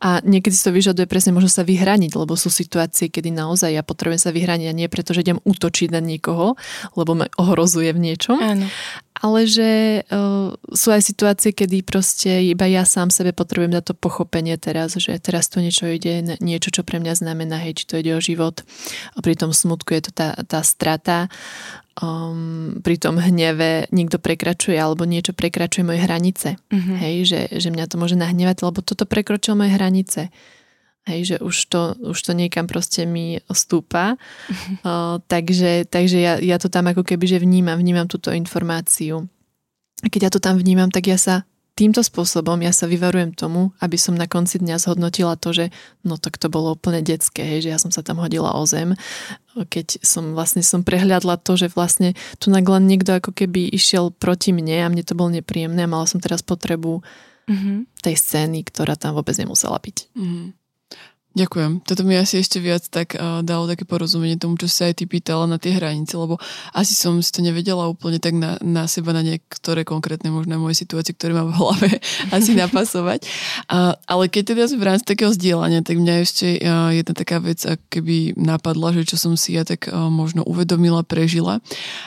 a niekedy si to vyžaduje presne možno sa vyhraniť, lebo sú situácie, kedy naozaj ja potrebujem sa vyhraniť a nie preto, že idem útočiť na niekoho, lebo ma ohrozuje v niečom. Áno. Ale že uh, sú aj situácie, kedy proste iba ja sám sebe potrebujem dať to pochopenie teraz, že teraz tu niečo ide, niečo, čo pre mňa znamená, hej, či to ide o život. A pri tom smutku je to tá, tá strata. Um, pri tom hneve niekto prekračuje alebo niečo prekračuje moje hranice. Mm-hmm. Hej, že, že mňa to môže nahnevať, lebo toto prekročilo moje hranice. Hej, že už to, už to niekam proste mi stúpa. Uh, takže takže ja, ja to tam ako keby, že vnímam, vnímam túto informáciu. A keď ja to tam vnímam, tak ja sa týmto spôsobom ja sa vyvarujem tomu, aby som na konci dňa zhodnotila to, že no tak to bolo úplne detské, hej, že ja som sa tam hodila o zem, keď som vlastne som prehľadla to, že vlastne tu len niekto ako keby išiel proti mne a mne to bolo nepríjemné a mala som teraz potrebu mm-hmm. tej scény, ktorá tam vôbec nemusela byť. Mm-hmm. Ďakujem. Toto mi asi ešte viac tak uh, dalo také porozumenie tomu, čo sa aj ty pýtala na tie hranice, lebo asi som si to nevedela úplne tak na, na seba, na niektoré konkrétne možné moje situácie, ktoré mám v hlave, asi napasovať. Uh, ale keď teda v rámci takého zdieľania, tak mňa ešte uh, jedna taká vec keby napadla, že čo som si ja tak uh, možno uvedomila, prežila.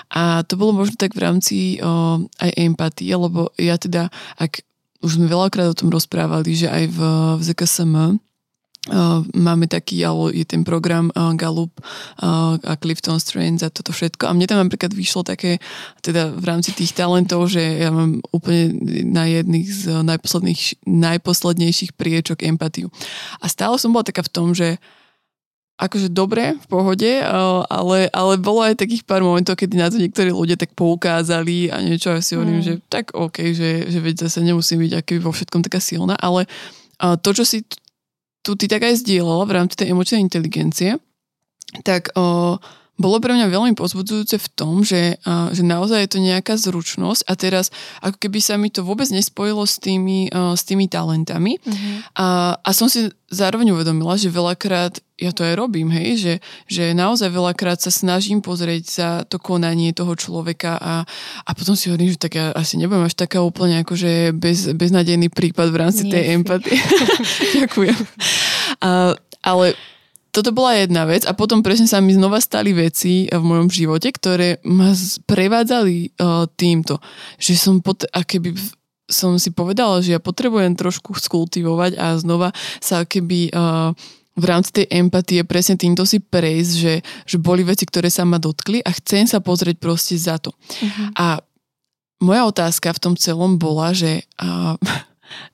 A to bolo možno tak v rámci uh, aj empatie, lebo ja teda, ak už sme veľakrát o tom rozprávali, že aj v, v ZKSM máme taký, alebo je ten program uh, Gallup uh, a Clifton Strengths a toto všetko. A mne tam napríklad vyšlo také, teda v rámci tých talentov, že ja mám úplne na jedných z najposledných, najposlednejších priečok empatiu. A stále som bola taká v tom, že akože dobre, v pohode, ale, ale bolo aj takých pár momentov, kedy na to niektorí ľudia tak poukázali a niečo ja si hovorím, mm. že tak OK, že, že veď zase nemusím byť aký vo všetkom taká silná, ale to, čo si tu ty tak aj zdieľala v rámci tej emočnej inteligencie, tak o, bolo pre mňa veľmi pozbudzujúce v tom, že, že naozaj je to nejaká zručnosť a teraz ako keby sa mi to vôbec nespojilo s tými, s tými talentami uh-huh. a, a som si zároveň uvedomila, že veľakrát ja to aj robím, hej, že, že naozaj veľakrát sa snažím pozrieť za to konanie toho človeka a, a potom si hovorím, že tak ja asi nebudem až taká úplne akože bez, beznadejný prípad v rámci Nie tej empatie. Ďakujem. A, ale toto bola jedna vec a potom presne sa mi znova stali veci v mojom živote, ktoré ma prevádzali uh, týmto, že som pot, a keby som si povedala, že ja potrebujem trošku skultivovať a znova sa keby uh, v rámci tej empatie presne týmto si prejsť, že, že boli veci, ktoré sa ma dotkli a chcem sa pozrieť proste za to. Uh-huh. A moja otázka v tom celom bola, že uh,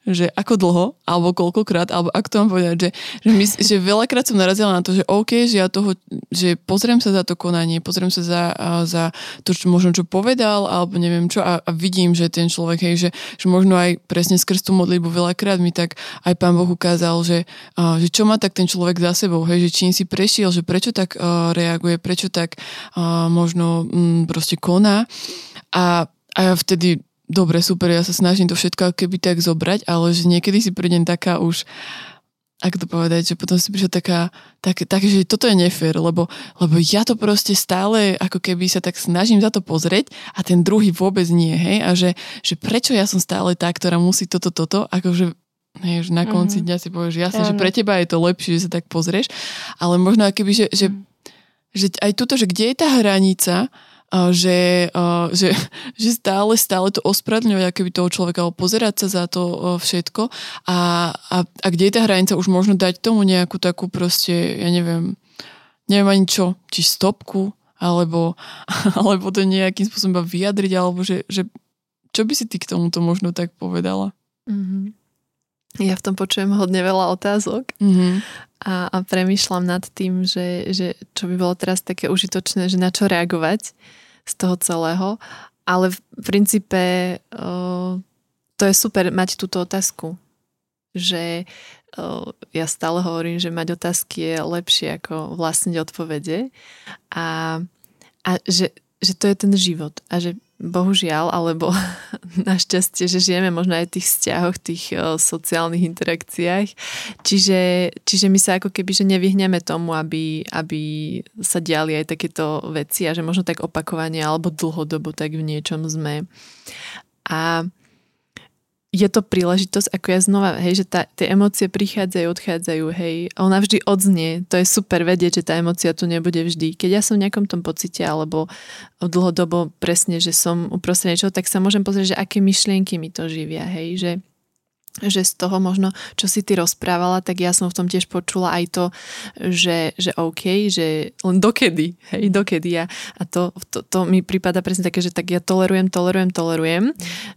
že ako dlho, alebo koľkokrát, alebo ako to mám povedať, že, že, my, že veľakrát som narazila na to, že OK, že ja toho, že pozriem sa za to konanie, pozriem sa za, za to, čo možno čo povedal, alebo neviem čo a, a vidím, že ten človek, hej, že, že možno aj presne skrz tú modlitbu veľakrát mi tak aj pán Boh ukázal, že, že čo má tak ten človek za sebou, hej, že čím si prešiel, že prečo tak reaguje, prečo tak možno m, proste koná. A, a vtedy dobre, super, ja sa snažím to všetko keby tak zobrať, ale že niekedy si prídem taká už ako to povedať, že potom si prišla taká, tak, tak, že toto je nefér, lebo, lebo ja to proste stále ako keby sa tak snažím za to pozrieť a ten druhý vôbec nie, hej, a že, že prečo ja som stále tá, ktorá musí toto, toto, akože Hej, že na konci mm-hmm. dňa si povieš, jasne, ja, že pre teba je to lepšie, že sa tak pozrieš, ale možno keby, že, že, že aj tuto, že kde je tá hranica, že, že, že stále, stále to ospravedlňovať keby toho človeka, alebo pozerať sa za to všetko a, a, a kde je tá hranica už možno dať tomu nejakú takú proste, ja neviem, neviem ani čo, či stopku, alebo, alebo to nejakým spôsobom vyjadriť, alebo že, že čo by si ty k tomuto možno tak povedala? Mm-hmm. Ja v tom počujem hodne veľa otázok mm-hmm. a, a premyšľam nad tým, že, že čo by bolo teraz také užitočné, že na čo reagovať z toho celého. Ale v princípe to je super mať túto otázku. Že ja stále hovorím, že mať otázky je lepšie ako vlastniť odpovede a, a že, že to je ten život a že bohužiaľ, alebo našťastie, že žijeme možno aj v tých vzťahoch, tých o, sociálnych interakciách. Čiže, čiže my sa ako keby, že nevyhneme tomu, aby, aby sa diali aj takéto veci a že možno tak opakovanie alebo dlhodobo tak v niečom sme. A je to príležitosť, ako ja znova, hej, že tá, tie emócie prichádzajú, odchádzajú, hej, ona vždy odznie, to je super vedieť, že tá emócia tu nebude vždy. Keď ja som v nejakom tom pocite, alebo dlhodobo presne, že som uprostred niečo, tak sa môžem pozrieť, že aké myšlienky mi to živia, hej, že že z toho možno, čo si ty rozprávala, tak ja som v tom tiež počula aj to, že, že OK, že len dokedy, hej, dokedy ja. A to, to, to mi prípada presne také, že tak ja tolerujem, tolerujem, tolerujem,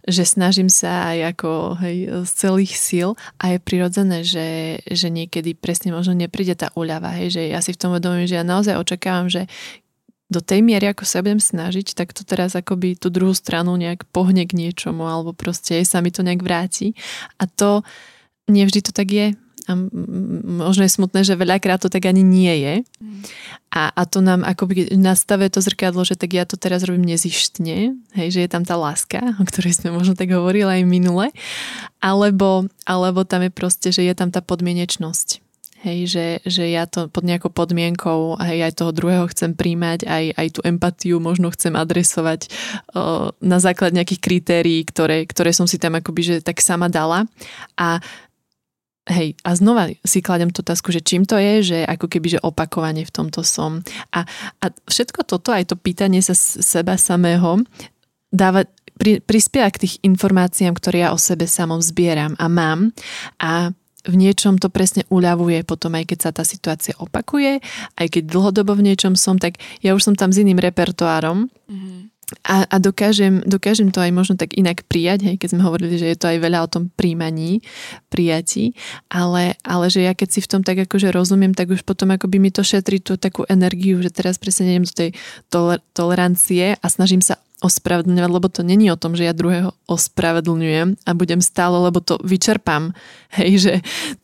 že snažím sa aj ako, hej, z celých síl a je prirodzené, že, že niekedy presne možno nepríde tá úľava, hej, že ja si v tom vedomím, že ja naozaj očakávam, že do tej miery, ako sa budem snažiť, tak to teraz akoby tú druhú stranu nejak pohne k niečomu, alebo proste sa mi to nejak vráti. A to nevždy to tak je. A možno je smutné, že veľakrát to tak ani nie je. A, a to nám akoby nastave to zrkadlo, že tak ja to teraz robím nezištne, hej, že je tam tá láska, o ktorej sme možno tak hovorili aj minule, alebo, alebo tam je proste, že je tam tá podmienečnosť Hej, že, že ja to pod nejakou podmienkou hej, aj toho druhého chcem príjmať, aj, aj tú empatiu možno chcem adresovať o, na základ nejakých kritérií, ktoré, ktoré som si tam akoby že tak sama dala. A Hej, a znova si kladem tú otázku, že čím to je, že ako keby, že opakovane v tomto som. A, a všetko toto, aj to pýtanie sa seba samého, dáva, pri, prispieva k tých informáciám, ktoré ja o sebe samom zbieram a mám. A v niečom to presne uľavuje potom, aj keď sa tá situácia opakuje, aj keď dlhodobo v niečom som, tak ja už som tam s iným repertoárom mm-hmm. a, a dokážem, dokážem to aj možno tak inak prijať, hej, keď sme hovorili, že je to aj veľa o tom príjmaní, prijatí, ale, ale že ja keď si v tom tak akože rozumiem, tak už potom akoby mi to šetrí tú takú energiu, že teraz presne neviem do tej toler- tolerancie a snažím sa ospravedlňovať, lebo to není o tom, že ja druhého ospravedlňujem a budem stále, lebo to vyčerpám. Hej, že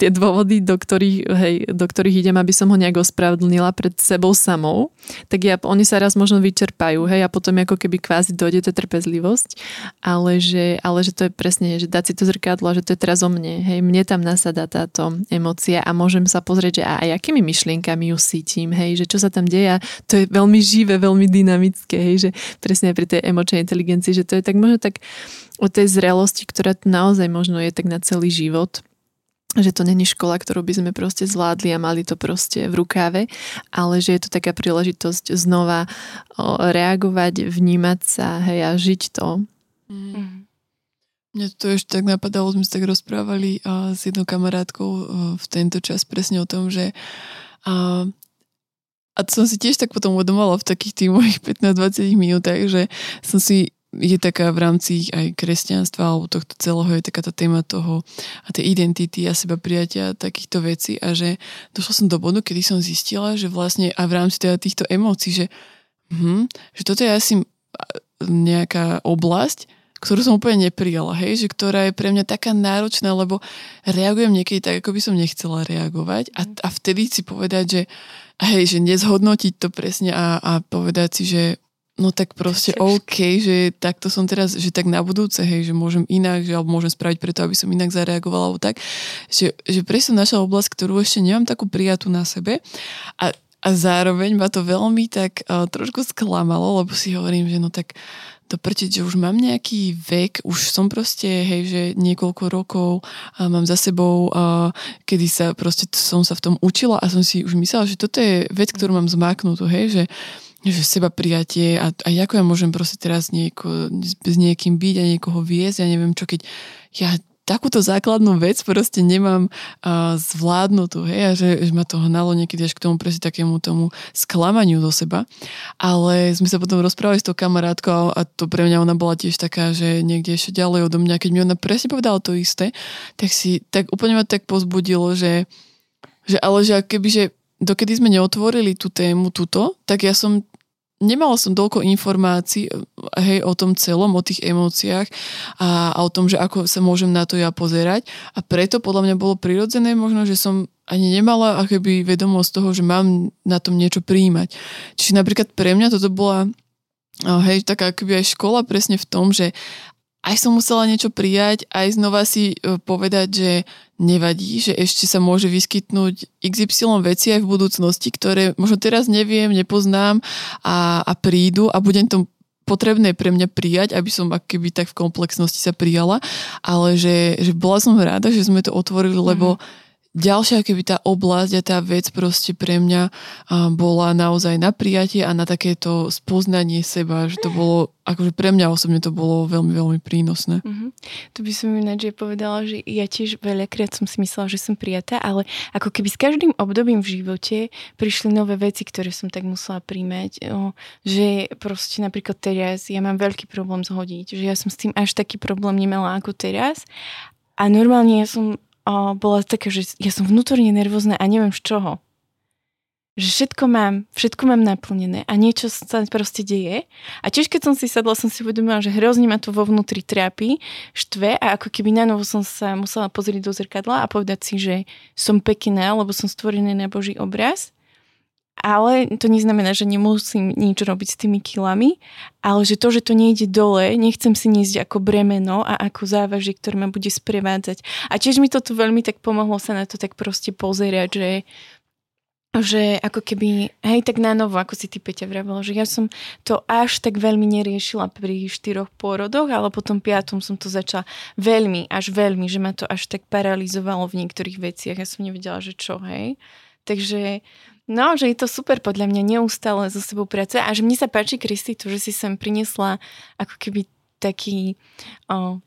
tie dôvody, do ktorých, hej, do ktorých idem, aby som ho nejak ospravedlnila pred sebou samou, tak ja, oni sa raz možno vyčerpajú, hej, a potom ako keby kvázi dojde tá trpezlivosť, ale že, ale že to je presne, že dať si to zrkadlo, že to je teraz o mne, hej, mne tam nasadá táto emócia a môžem sa pozrieť, že aj akými myšlienkami ju cítim, hej, že čo sa tam deje, to je veľmi živé, veľmi dynamické, hej, že presne pri tej emočnej inteligencii, že to je tak možno tak o tej zrelosti, ktorá naozaj možno je tak na celý život že to není škola, ktorú by sme proste zvládli a mali to proste v rukáve, ale že je to taká príležitosť znova reagovať, vnímať sa, hej, a žiť to. Mm. Mne to ešte tak napadalo, sme sa tak rozprávali s jednou kamarátkou v tento čas presne o tom, že a to som si tiež tak potom uvedomala v takých tých mojich 15-20 minútach, že som si je taká v rámci aj kresťanstva alebo tohto celého je taká tá téma toho a tej identity a seba prijatia takýchto vecí a že došla som do bodu, kedy som zistila, že vlastne a v rámci teda týchto emócií, že, hm, že toto je asi nejaká oblasť, ktorú som úplne neprijala, hej, že ktorá je pre mňa taká náročná, lebo reagujem niekedy tak, ako by som nechcela reagovať a, a vtedy si povedať, že hej, že nezhodnotiť to presne a, a povedať si, že No tak proste OK, že takto som teraz, že tak na budúce, hej, že môžem inak, že alebo môžem spraviť preto, aby som inak zareagovala, alebo tak, že, že presne naša oblasť, ktorú ešte nemám takú prijatú na sebe a, a zároveň ma to veľmi tak uh, trošku sklamalo, lebo si hovorím, že no tak to prčiť, že už mám nejaký vek, už som proste, hej, že niekoľko rokov mám za sebou, kedy sa proste som sa v tom učila a som si už myslela, že toto je vec, ktorú mám zmáknutú, hej, že že seba prijatie a, a ako ja môžem proste teraz nieko, s niekým byť a niekoho viesť, ja neviem čo, keď ja takúto základnú vec proste nemám uh, zvládnutú, hej, a že, že ma to hnalo niekedy až k tomu presne takému tomu sklamaniu do seba. Ale sme sa potom rozprávali s tou kamarátkou a to pre mňa ona bola tiež taká, že niekde ešte ďalej odo mňa, keď mi ona presne povedala to isté, tak si, tak úplne ma tak pozbudilo, že, že ale že keby, že dokedy sme neotvorili tú tému tuto, tak ja som nemala som toľko informácií hej, o tom celom, o tých emóciách a, a o tom, že ako sa môžem na to ja pozerať a preto podľa mňa bolo prirodzené možno, že som ani nemala akoby vedomosť toho, že mám na tom niečo príjmať. Čiže napríklad pre mňa toto bola hej, taká akoby aj škola presne v tom, že aj som musela niečo prijať, aj znova si e, povedať, že nevadí, že ešte sa môže vyskytnúť XY veci aj v budúcnosti, ktoré možno teraz neviem, nepoznám a, a prídu a budem to potrebné pre mňa prijať, aby som keby tak v komplexnosti sa prijala, ale že, že bola som rada, že sme to otvorili, lebo mm-hmm ďalšia keby tá oblasť a tá vec proste pre mňa bola naozaj na prijatie a na takéto spoznanie seba, že to bolo, akože pre mňa osobne to bolo veľmi, veľmi prínosné. Mm-hmm. Tu by som ináč povedala, že ja tiež veľakrát som si myslela, že som prijatá, ale ako keby s každým obdobím v živote prišli nové veci, ktoré som tak musela príjmať, že proste napríklad teraz ja mám veľký problém zhodiť, že ja som s tým až taký problém nemala ako teraz a normálne ja som o, bola taká, že ja som vnútorne nervózna a neviem z čoho. Že všetko mám, všetko mám naplnené a niečo sa proste deje. A tiež keď som si sadla, som si uvedomila, že hrozne ma to vo vnútri trápi, štve a ako keby na novo som sa musela pozrieť do zrkadla a povedať si, že som pekná, lebo som stvorený na Boží obraz ale to neznamená, že nemusím nič robiť s tými kilami, ale že to, že to nejde dole, nechcem si niesť ako bremeno a ako závažie, ktoré ma bude sprevádzať. A tiež mi toto veľmi tak pomohlo sa na to tak proste pozerať, že že ako keby, hej, tak na novo, ako si ty Peťa vravela, že ja som to až tak veľmi neriešila pri štyroch pôrodoch, ale potom piatom som to začala veľmi, až veľmi, že ma to až tak paralizovalo v niektorých veciach. Ja som nevedela, že čo, hej. Takže No, že je to super podľa mňa neustále so sebou práce a že mne sa páči, Kristi, to, že si sem priniesla ako keby taký, o,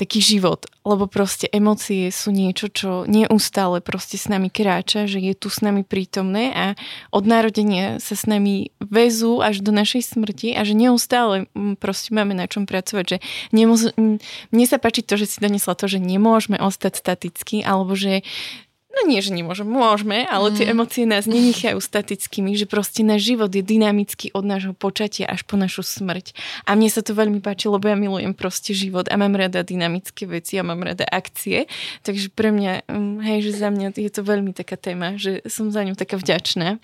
taký život, lebo proste emócie sú niečo, čo neustále proste s nami kráča, že je tu s nami prítomné a od narodenia sa s nami vezú až do našej smrti a že neustále proste máme na čom pracovať, že nemus- mne sa páči to, že si donesla to, že nemôžeme ostať staticky, alebo že No nie, že nemôžeme, môžeme, ale mm. tie emócie nás nenechajú statickými, že proste náš život je dynamický od nášho počatia až po našu smrť. A mne sa to veľmi páči, lebo ja milujem proste život a mám rada dynamické veci a mám rada akcie. Takže pre mňa, mm, hej, že za mňa je to veľmi taká téma, že som za ňu taká vďačná.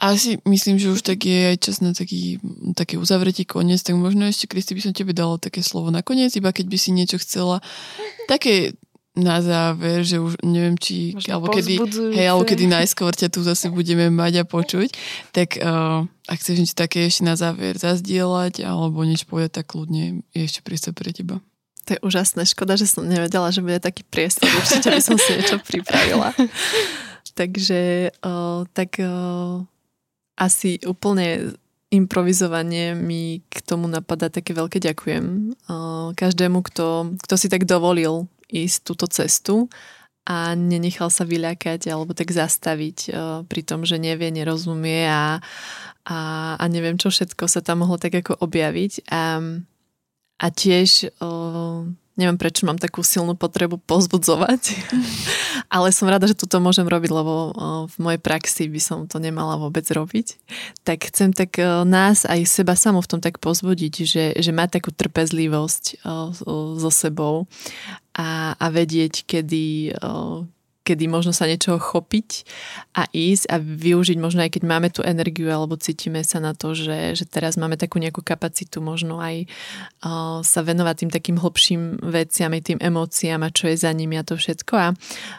Asi myslím, že už tak je aj čas na taký, také uzavretie koniec, tak možno ešte, Kristi, by som tebe dala také slovo na koniec, iba keď by si niečo chcela také na záver, že už neviem, či, Možno alebo kedy, hej, alebo kedy najskôr ťa tu zase budeme mať a počuť, tak uh, ak chceš niečo také ešte na záver zazdieľať alebo niečo povedať, tak kľudne je ešte priestor pre teba. To je úžasné, škoda, že som nevedela, že bude taký priestor, určite by som si niečo pripravila. Takže uh, tak uh, asi úplne improvizovanie mi k tomu napadá také veľké ďakujem. Uh, každému, kto, kto si tak dovolil ísť túto cestu a nenechal sa vyľakať alebo tak zastaviť uh, pri tom, že nevie, nerozumie a, a, a neviem, čo všetko sa tam mohlo tak ako objaviť. A a tiež uh, neviem prečo mám takú silnú potrebu pozbudzovať, ale som rada, že toto môžem robiť, lebo v mojej praxi by som to nemala vôbec robiť. Tak chcem tak nás aj seba samo v tom tak pozbudiť, že, že má takú trpezlivosť so sebou a, a vedieť, kedy, kedy možno sa niečoho chopiť a ísť a využiť možno aj keď máme tú energiu alebo cítime sa na to, že, že teraz máme takú nejakú kapacitu možno aj sa venovať tým takým hlbším veciam aj tým emóciám a čo je za nimi a to všetko. A,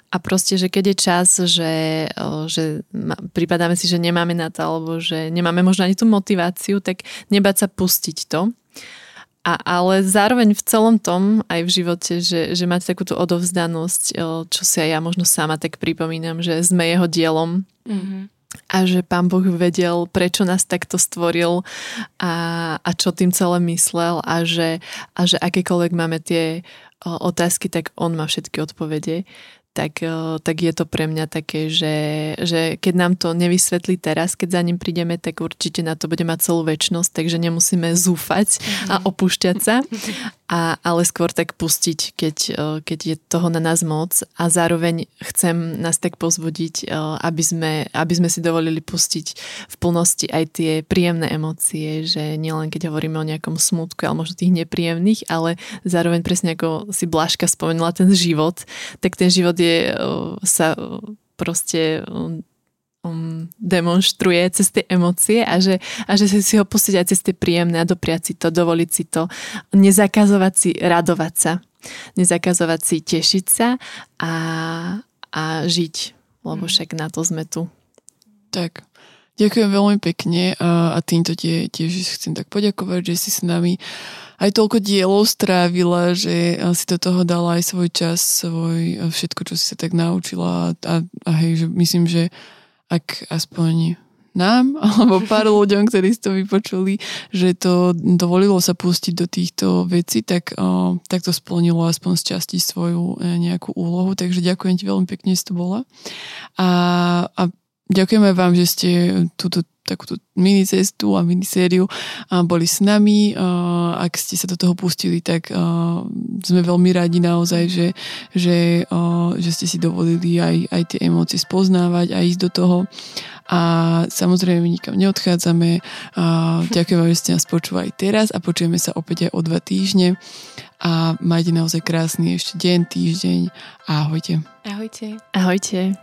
a proste, že keď je čas, že, že pripadáme si, že nemáme na to alebo že nemáme možno ani tú motiváciu, tak nebáť sa pustiť to a, ale zároveň v celom tom, aj v živote, že, že máte takúto odovzdanosť, čo si aj ja možno sama tak pripomínam, že sme jeho dielom. Mm-hmm a že pán Boh vedel, prečo nás takto stvoril a, a čo tým celé myslel a že, a že akékoľvek máme tie otázky, tak on má všetky odpovede tak, eh, tak je to pre mňa také, že, že keď nám to nevysvetlí teraz, keď za ním prídeme, tak určite na to bude mať celú väčnosť, takže nemusíme zúfať a mhm. opúšťať sa, a, ale skôr tak pustiť, keď, eh, keď je toho na nás moc. A zároveň chcem nás tak pozbudiť, eh, aby sme, aby sme si dovolili pustiť v plnosti aj tie príjemné emócie, že nielen keď hovoríme o nejakom smutku, ale možno tých nepríjemných, ale zároveň presne ako si Blažka spomenula ten život, tak ten život kde sa proste um, demonstruje cez tie emócie a že, a že si ho pustiť aj cez tie príjemné a dopriať si to, dovoliť si to, nezakazovať si radovať sa, nezakazovať si tešiť sa a, a žiť, lebo mhm. však na to sme tu. Tak, ďakujem veľmi pekne a, a týmto tie, tiež chcem tak poďakovať, že si s nami aj toľko dielov strávila, že si do toho dala aj svoj čas, svoj, všetko, čo si sa tak naučila a, a hej, že myslím, že ak aspoň nám alebo pár ľuďom, ktorí si to vypočuli, že to dovolilo sa pustiť do týchto vecí, tak, tak to splnilo aspoň z časti svoju e, nejakú úlohu. Takže ďakujem ti veľmi pekne, že to bola. A, a ďakujeme vám, že ste túto takúto mini cestu a minisériu a boli s nami. Ak ste sa do toho pustili, tak sme veľmi radi naozaj, že, že, že ste si dovolili aj, aj tie emócie spoznávať a ísť do toho. A samozrejme nikam neodchádzame. Ďakujem vám, že ste nás počúvali teraz a počujeme sa opäť aj o dva týždne. A majte naozaj krásny ešte deň, týždeň. Ahojte. Ahojte. Ahojte.